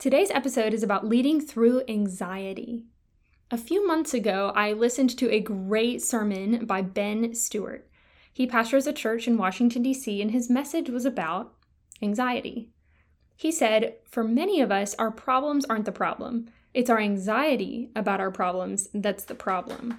Today's episode is about leading through anxiety. A few months ago, I listened to a great sermon by Ben Stuart. He pastors a church in Washington, D.C., and his message was about anxiety. He said, For many of us, our problems aren't the problem. It's our anxiety about our problems that's the problem.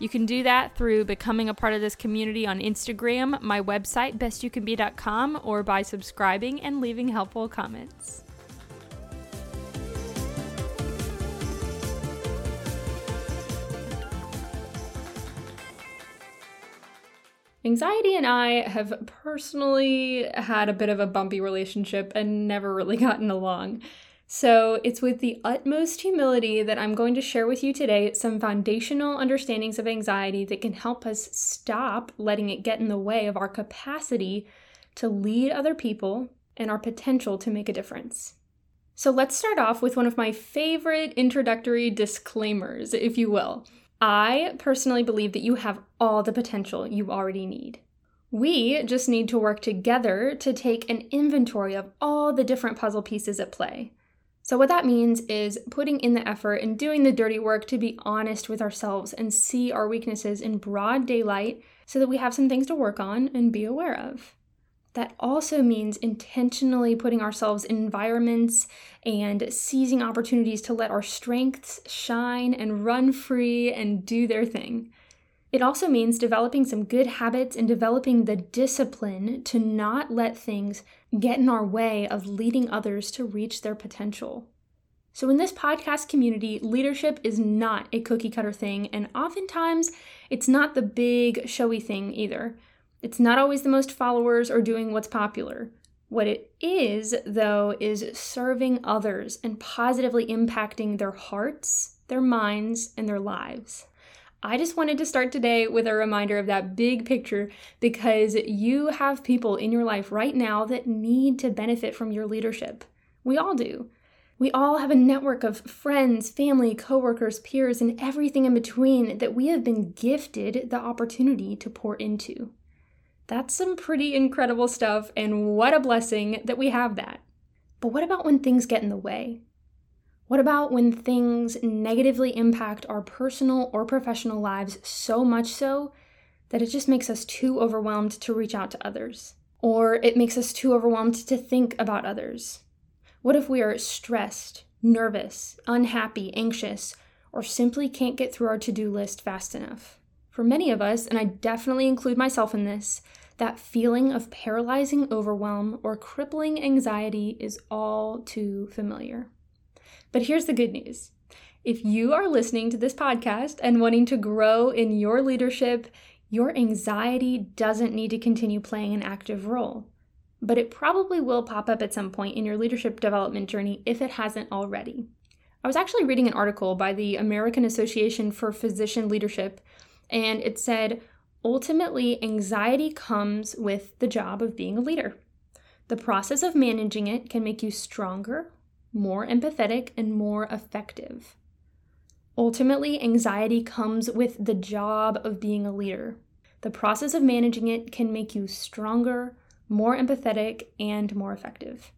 You can do that through becoming a part of this community on Instagram, my website, bestyoucanbe.com, or by subscribing and leaving helpful comments. Anxiety and I have personally had a bit of a bumpy relationship and never really gotten along. So, it's with the utmost humility that I'm going to share with you today some foundational understandings of anxiety that can help us stop letting it get in the way of our capacity to lead other people and our potential to make a difference. So, let's start off with one of my favorite introductory disclaimers, if you will. I personally believe that you have all the potential you already need. We just need to work together to take an inventory of all the different puzzle pieces at play. So, what that means is putting in the effort and doing the dirty work to be honest with ourselves and see our weaknesses in broad daylight so that we have some things to work on and be aware of. That also means intentionally putting ourselves in environments and seizing opportunities to let our strengths shine and run free and do their thing. It also means developing some good habits and developing the discipline to not let things get in our way of leading others to reach their potential. So, in this podcast community, leadership is not a cookie cutter thing, and oftentimes it's not the big, showy thing either. It's not always the most followers or doing what's popular. What it is, though, is serving others and positively impacting their hearts, their minds, and their lives. I just wanted to start today with a reminder of that big picture because you have people in your life right now that need to benefit from your leadership. We all do. We all have a network of friends, family, coworkers, peers, and everything in between that we have been gifted the opportunity to pour into. That's some pretty incredible stuff, and what a blessing that we have that. But what about when things get in the way? What about when things negatively impact our personal or professional lives so much so that it just makes us too overwhelmed to reach out to others? Or it makes us too overwhelmed to think about others? What if we are stressed, nervous, unhappy, anxious, or simply can't get through our to do list fast enough? For many of us, and I definitely include myself in this, that feeling of paralyzing overwhelm or crippling anxiety is all too familiar. But here's the good news if you are listening to this podcast and wanting to grow in your leadership, your anxiety doesn't need to continue playing an active role. But it probably will pop up at some point in your leadership development journey if it hasn't already. I was actually reading an article by the American Association for Physician Leadership, and it said ultimately, anxiety comes with the job of being a leader. The process of managing it can make you stronger, more empathetic, and more effective. Ultimately, anxiety comes with the job of being a leader. The process of managing it can make you stronger, more empathetic, and more effective.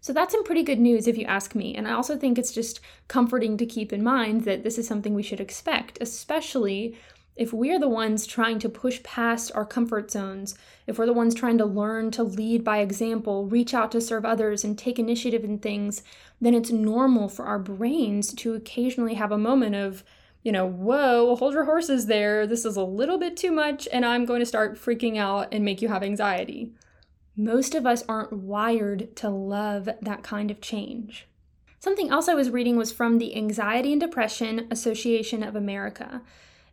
So that's some pretty good news if you ask me. And I also think it's just comforting to keep in mind that this is something we should expect, especially if we're the ones trying to push past our comfort zones, if we're the ones trying to learn to lead by example, reach out to serve others, and take initiative in things, then it's normal for our brains to occasionally have a moment of, you know, whoa, hold your horses there. This is a little bit too much, and I'm going to start freaking out and make you have anxiety. Most of us aren't wired to love that kind of change. Something else I was reading was from the Anxiety and Depression Association of America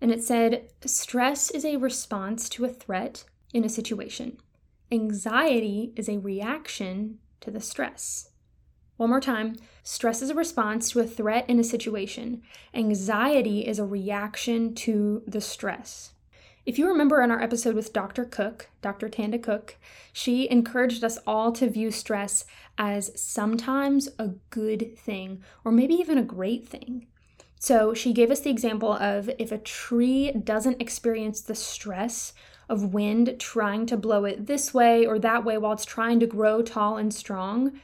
and it said stress is a response to a threat in a situation. Anxiety is a reaction to the stress. One more time stress is a response to a threat in a situation, anxiety is a reaction to the stress. If you remember in our episode with Dr. Cook, Dr. Tanda Cook, she encouraged us all to view stress as sometimes a good thing, or maybe even a great thing. So she gave us the example of if a tree doesn't experience the stress of wind trying to blow it this way or that way while it's trying to grow tall and strong,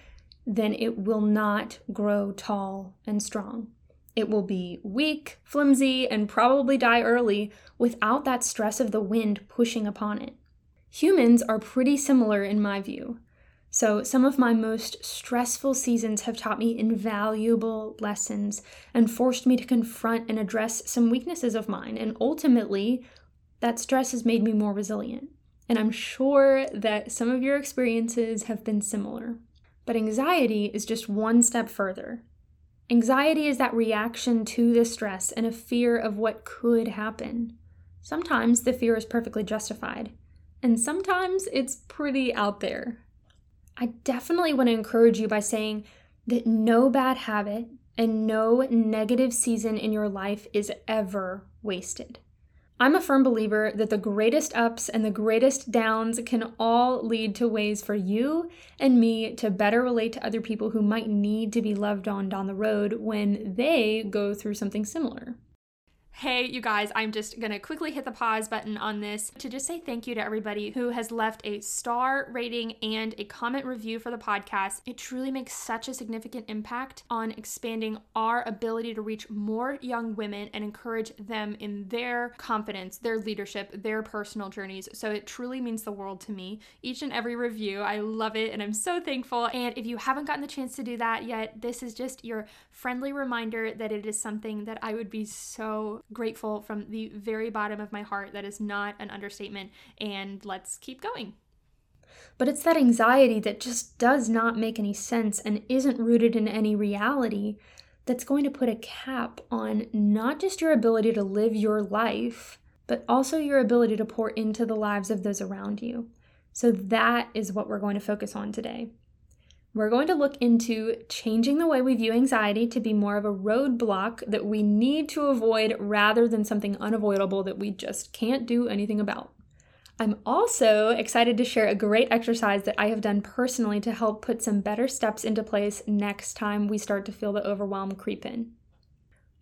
then it will not grow tall and strong. It will be weak, flimsy, and probably die early without that stress of the wind pushing upon it. Humans are pretty similar in my view. So, some of my most stressful seasons have taught me invaluable lessons and forced me to confront and address some weaknesses of mine. And ultimately, that stress has made me more resilient. And I'm sure that some of your experiences have been similar. But anxiety is just one step further. Anxiety is that reaction to the stress and a fear of what could happen. Sometimes the fear is perfectly justified, and sometimes it's pretty out there. I definitely want to encourage you by saying that no bad habit and no negative season in your life is ever wasted. I'm a firm believer that the greatest ups and the greatest downs can all lead to ways for you and me to better relate to other people who might need to be loved on down the road when they go through something similar. Hey, you guys, I'm just gonna quickly hit the pause button on this to just say thank you to everybody who has left a star rating and a comment review for the podcast. It truly makes such a significant impact on expanding our ability to reach more young women and encourage them in their confidence, their leadership, their personal journeys. So it truly means the world to me. Each and every review, I love it and I'm so thankful. And if you haven't gotten the chance to do that yet, this is just your friendly reminder that it is something that I would be so grateful from the very bottom of my heart. That is not an understatement. And let's keep going. But it's that anxiety that just does not make any sense and isn't rooted in any reality that's going to put a cap on not just your ability to live your life, but also your ability to pour into the lives of those around you. So, that is what we're going to focus on today. We're going to look into changing the way we view anxiety to be more of a roadblock that we need to avoid rather than something unavoidable that we just can't do anything about. I'm also excited to share a great exercise that I have done personally to help put some better steps into place next time we start to feel the overwhelm creep in.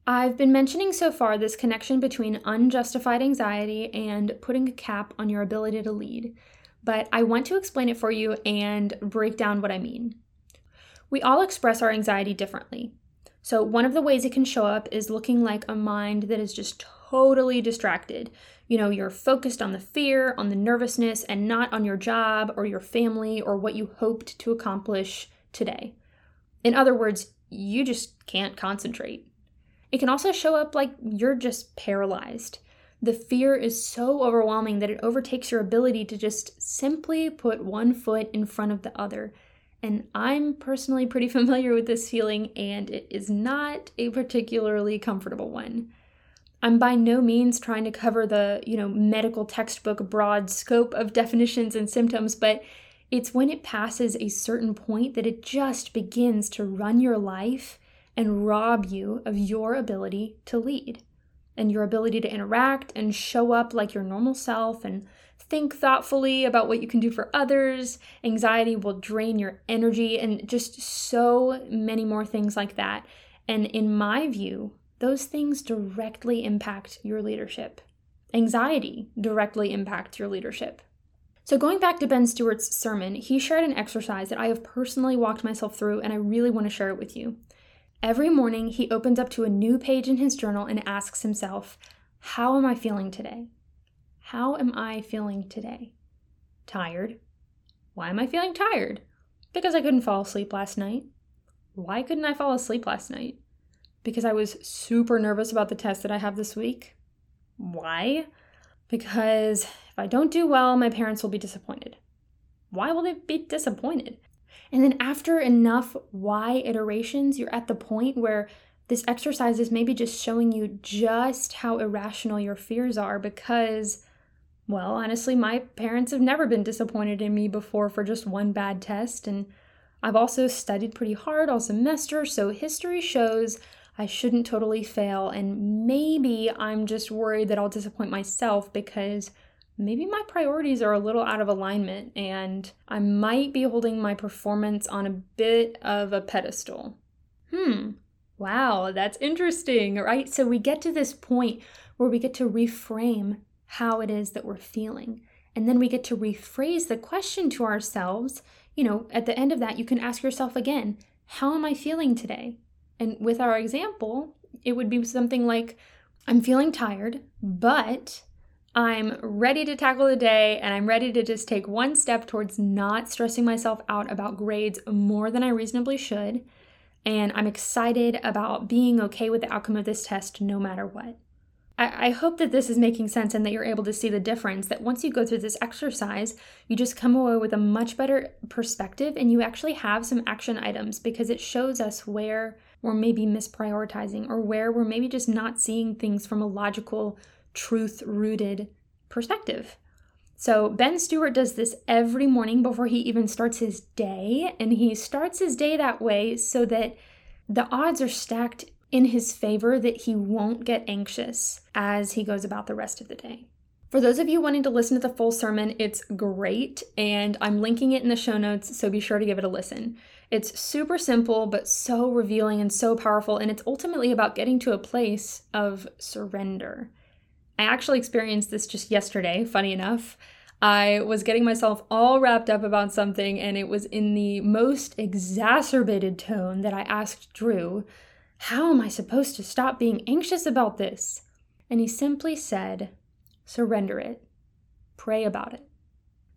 I've been mentioning so far this connection between unjustified anxiety and putting a cap on your ability to lead but I want to explain it for you and break down what I mean. We all express our anxiety differently. So, one of the ways it can show up is looking like a mind that is just totally distracted. You know, you're focused on the fear, on the nervousness, and not on your job or your family or what you hoped to accomplish today. In other words, you just can't concentrate. It can also show up like you're just paralyzed. The fear is so overwhelming that it overtakes your ability to just simply put one foot in front of the other. And I'm personally pretty familiar with this feeling, and it is not a particularly comfortable one. I'm by no means trying to cover the, you know, medical textbook broad scope of definitions and symptoms, but it's when it passes a certain point that it just begins to run your life and rob you of your ability to lead and your ability to interact and show up like your normal self and think thoughtfully about what you can do for others. Anxiety will drain your energy and just so many more things like that. And in my view, those things directly impact your leadership. Anxiety directly impacts your leadership. So, going back to Ben Stuart's sermon, he shared an exercise that I have personally walked myself through, and I really want to share it with you. Every morning, he opens up to a new page in his journal and asks himself, How am I feeling today? How am I feeling today? Tired. Why am I feeling tired? Because I couldn't fall asleep last night. Why couldn't I fall asleep last night? Because I was super nervous about the test that I have this week. Why? Because if I don't do well, my parents will be disappointed. Why will they be disappointed? And then after enough why iterations, you're at the point where this exercise is maybe just showing you just how irrational your fears are because Well, honestly, my parents have never been disappointed in me before for just one bad test, and I've also studied pretty hard all semester, so history shows I shouldn't totally fail, and maybe I'm just worried that I'll disappoint myself because maybe my priorities are a little out of alignment and I might be holding my performance on a bit of a pedestal. Hmm, wow, that's interesting, right? So we get to this point where we get to reframe how it is that we're feeling. And then we get to rephrase the question to ourselves. You know, at the end of that, you can ask yourself again, How am I feeling today? And with our example, it would be something like, I'm feeling tired, but I'm ready to tackle the day and I'm ready to just take one step towards not stressing myself out about grades more than I reasonably should. And I'm excited about being okay with the outcome of this test no matter what. I, I hope that this is making sense and that you're able to see the difference. That once you go through this exercise, you just come away with a much better perspective and you actually have some action items because it shows us where we're maybe misprioritizing or where we're maybe just not seeing things from a logical, truth rooted perspective. So, Ben Stuart does this every morning before he even starts his day, and he starts his day that way so that the odds are stacked in his favor that he won't get anxious as he goes about the rest of the day. For those of you wanting to listen to the full sermon, it's great, and I'm linking it in the show notes, so be sure to give it a listen. It's super simple, but so revealing and so powerful, and it's ultimately about getting to a place of surrender. I actually experienced this just yesterday, funny enough. I was getting myself all wrapped up about something, and it was in the most exacerbated tone that I asked Drew, How am I supposed to stop being anxious about this? And he simply said, Surrender it. Pray about it.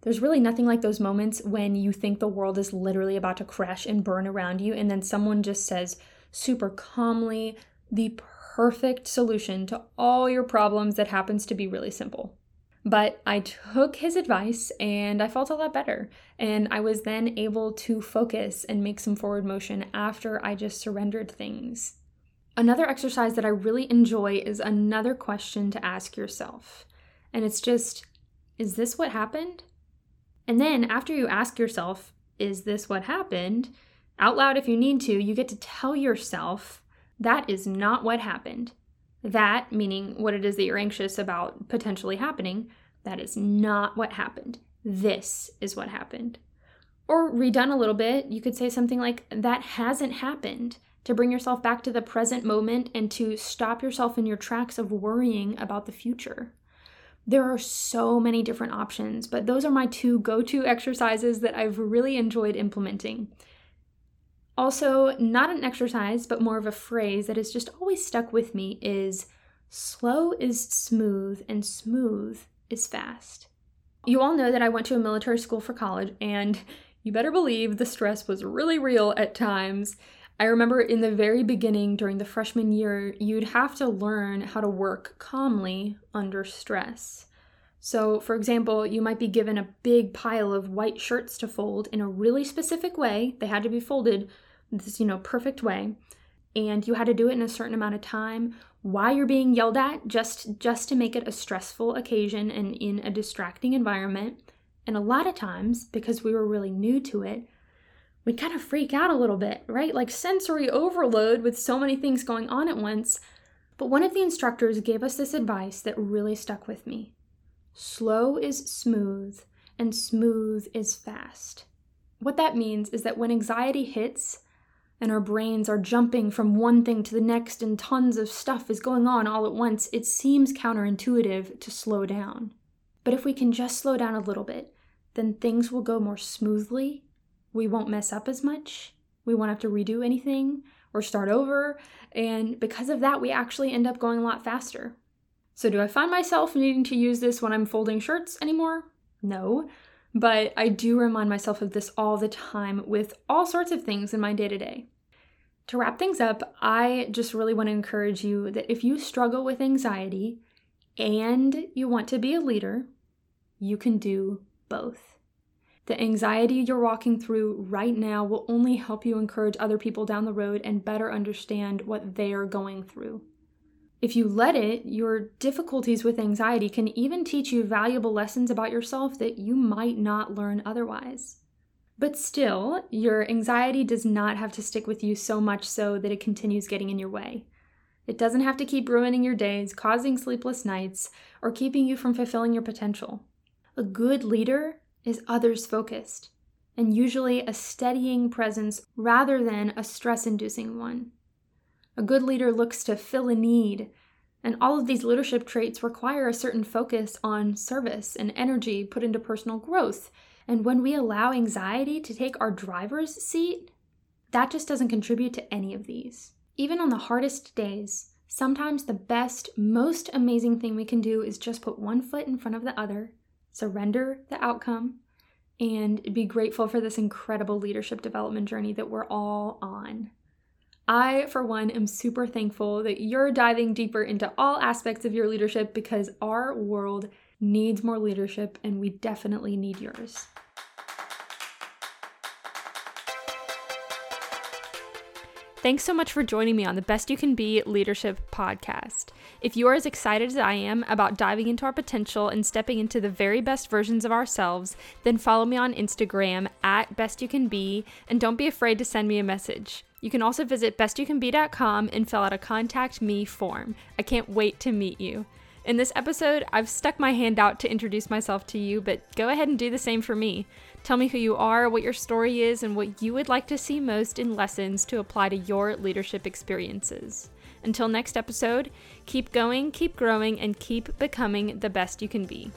There's really nothing like those moments when you think the world is literally about to crash and burn around you, and then someone just says super calmly the perfect solution to all your problems that happens to be really simple. But I took his advice and I felt a lot better. And I was then able to focus and make some forward motion after I just surrendered things. Another exercise that I really enjoy is another question to ask yourself. And it's just, is this what happened? And then after you ask yourself, is this what happened? Out loud, if you need to, you get to tell yourself that is not what happened. That, meaning what it is that you're anxious about potentially happening, that is not what happened. This is what happened. Or redone a little bit, you could say something like, that hasn't happened, to bring yourself back to the present moment and to stop yourself in your tracks of worrying about the future. There are so many different options, but those are my two go to exercises that I've really enjoyed implementing. Also, not an exercise, but more of a phrase that has just always stuck with me is slow is smooth and smooth is fast. You all know that I went to a military school for college, and you better believe the stress was really real at times. I remember in the very beginning during the freshman year, you'd have to learn how to work calmly under stress. So, for example, you might be given a big pile of white shirts to fold in a really specific way. They had to be folded this, you know, perfect way. And you had to do it in a certain amount of time while you're being yelled at just just to make it a stressful occasion and in a distracting environment. And a lot of times, because we were really new to it, we kind of freak out a little bit, right? Like sensory overload with so many things going on at once. But one of the instructors gave us this advice that really stuck with me slow is smooth, and smooth is fast. What that means is that when anxiety hits, and our brains are jumping from one thing to the next, and tons of stuff is going on all at once, it seems counterintuitive to slow down. But if we can just slow down a little bit, then things will go more smoothly we won't mess up as much. We won't have to redo anything or start over. And because of that, we actually end up going a lot faster. So, do I find myself needing to use this when I'm folding shirts anymore? No. But I do remind myself of this all the time with all sorts of things in my day to day. To wrap things up, I just really want to encourage you that if you struggle with anxiety and you want to be a leader, you can do both. The anxiety you're walking through right now will only help you encourage other people down the road and better understand what they're going through. If you let it, your difficulties with anxiety can even teach you valuable lessons about yourself that you might not learn otherwise. But still, your anxiety does not have to stick with you so much so that it continues getting in your way. It doesn't have to keep ruining your days, causing sleepless nights, or keeping you from fulfilling your potential. A good leader is others focused, and usually a steadying presence rather than a stress inducing one. A good leader looks to fill a need, and all of these leadership traits require a certain focus on service and energy put into personal growth. And when we allow anxiety to take our driver's seat, that just doesn't contribute to any of these. Even on the hardest days, sometimes the best, most amazing thing we can do is just put one foot in front of the other, surrender the outcome, and be grateful for this incredible leadership development journey that we're all on. I, for one, am super thankful that you're diving deeper into all aspects of your leadership because our world needs more leadership and we definitely need yours. Thanks so much for joining me on the Best You Can Be Leadership Podcast. If you are as excited as I am about diving into our potential and stepping into the very best versions of ourselves, then follow me on Instagram at Best You Can Be and don't be afraid to send me a message. You can also visit bestyoucanbe.com and fill out a contact me form. I can't wait to meet you. In this episode, I've stuck my hand out to introduce myself to you, but go ahead and do the same for me. Tell me who you are, what your story is, and what you would like to see most in lessons to apply to your leadership experiences. Until next episode, keep going, keep growing, and keep becoming the best you can be.